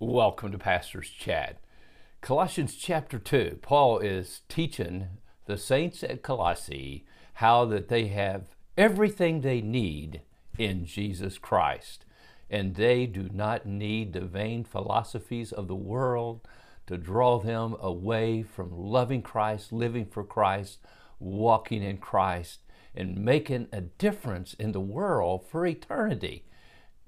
Welcome to Pastor's Chat. Colossians chapter 2, Paul is teaching the saints at Colossae how that they have everything they need in Jesus Christ. And they do not need the vain philosophies of the world to draw them away from loving Christ, living for Christ, walking in Christ, and making a difference in the world for eternity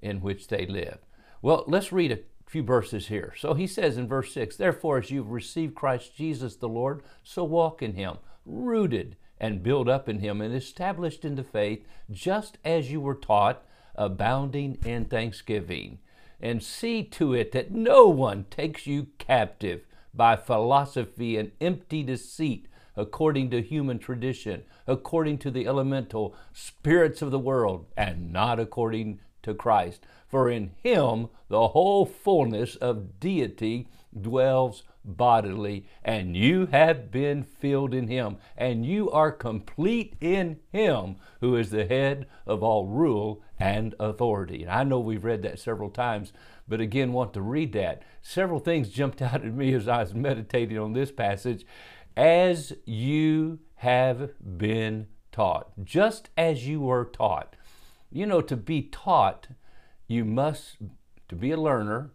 in which they live. Well, let's read a few verses here. So he says in verse 6 Therefore, as you've received Christ Jesus the Lord, so walk in him, rooted and built up in him, and established in the faith, just as you were taught, abounding in thanksgiving. And see to it that no one takes you captive by philosophy and empty deceit, according to human tradition, according to the elemental spirits of the world, and not according to Christ. For in him the whole fullness of deity dwells bodily, and you have been filled in him, and you are complete in him who is the head of all rule and authority. And I know we've read that several times, but again, want to read that. Several things jumped out at me as I was meditating on this passage. As you have been taught, just as you were taught. You know, to be taught, you must, to be a learner,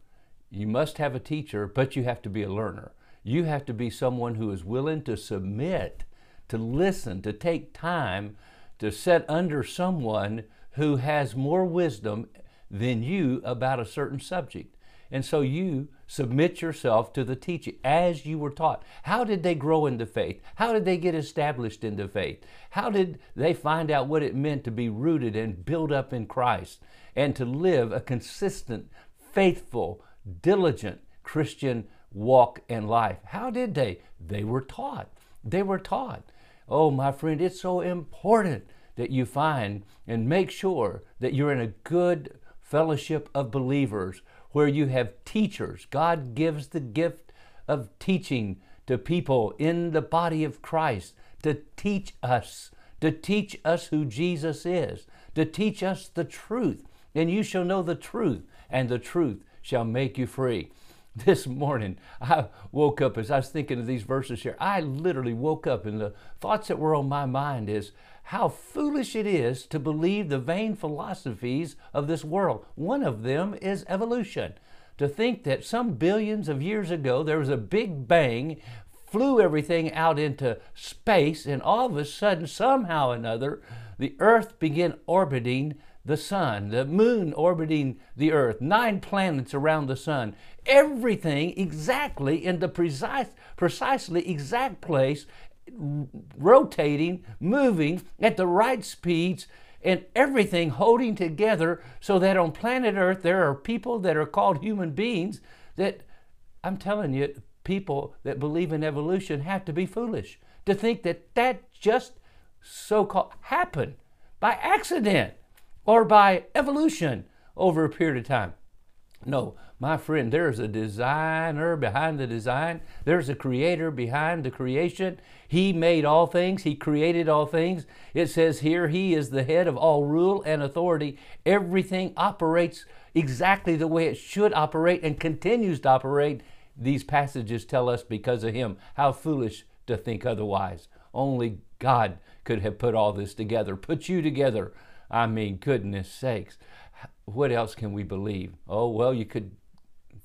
you must have a teacher, but you have to be a learner. You have to be someone who is willing to submit, to listen, to take time to sit under someone who has more wisdom than you about a certain subject. And so you submit yourself to the teaching as you were taught. How did they grow into faith? How did they get established into faith? How did they find out what it meant to be rooted and built up in Christ and to live a consistent, faithful, diligent Christian walk in life? How did they? They were taught. They were taught. Oh, my friend, it's so important that you find and make sure that you're in a good fellowship of believers where you have teachers. God gives the gift of teaching to people in the body of Christ to teach us, to teach us who Jesus is, to teach us the truth. And you shall know the truth, and the truth shall make you free. This morning, I woke up as I was thinking of these verses here. I literally woke up, and the thoughts that were on my mind is how foolish it is to believe the vain philosophies of this world. One of them is evolution. To think that some billions of years ago there was a big bang, flew everything out into space, and all of a sudden, somehow or another, the earth began orbiting the sun, the moon orbiting the earth, nine planets around the sun, everything exactly in the precise, precisely exact place, rotating, moving at the right speeds, and everything holding together so that on planet Earth there are people that are called human beings that I'm telling you, people that believe in evolution have to be foolish to think that that just so called happened by accident or by evolution over a period of time. No, my friend, there's a designer behind the design. There's a creator behind the creation. He made all things, He created all things. It says here, He is the head of all rule and authority. Everything operates exactly the way it should operate and continues to operate. These passages tell us because of Him. How foolish to think otherwise. Only God could have put all this together, put you together I mean, goodness sakes. What else can we believe? Oh, well, you could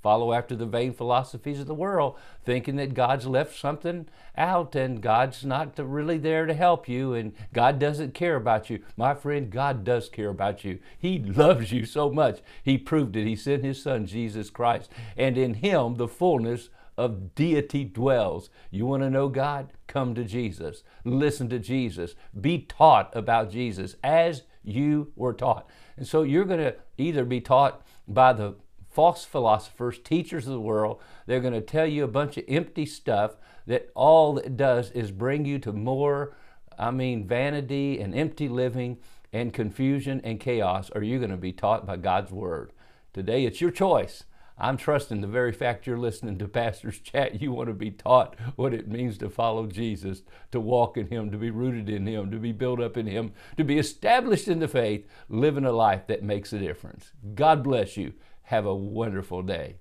follow after the vain philosophies of the world, thinking that God's left something out and God's not really there to help you and God doesn't care about you. My friend, God does care about you. He loves you so much. He proved it. He sent His Son, Jesus Christ, and in Him the fullness of deity dwells. You want to know God? Come to Jesus. Listen to Jesus. Be taught about Jesus as you were taught. And so you're going to either be taught by the false philosophers, teachers of the world. They're going to tell you a bunch of empty stuff that all it does is bring you to more, I mean, vanity and empty living and confusion and chaos, or you're going to be taught by God's Word. Today it's your choice. I'm trusting the very fact you're listening to Pastor's Chat, you want to be taught what it means to follow Jesus, to walk in Him, to be rooted in Him, to be built up in Him, to be established in the faith, living a life that makes a difference. God bless you. Have a wonderful day.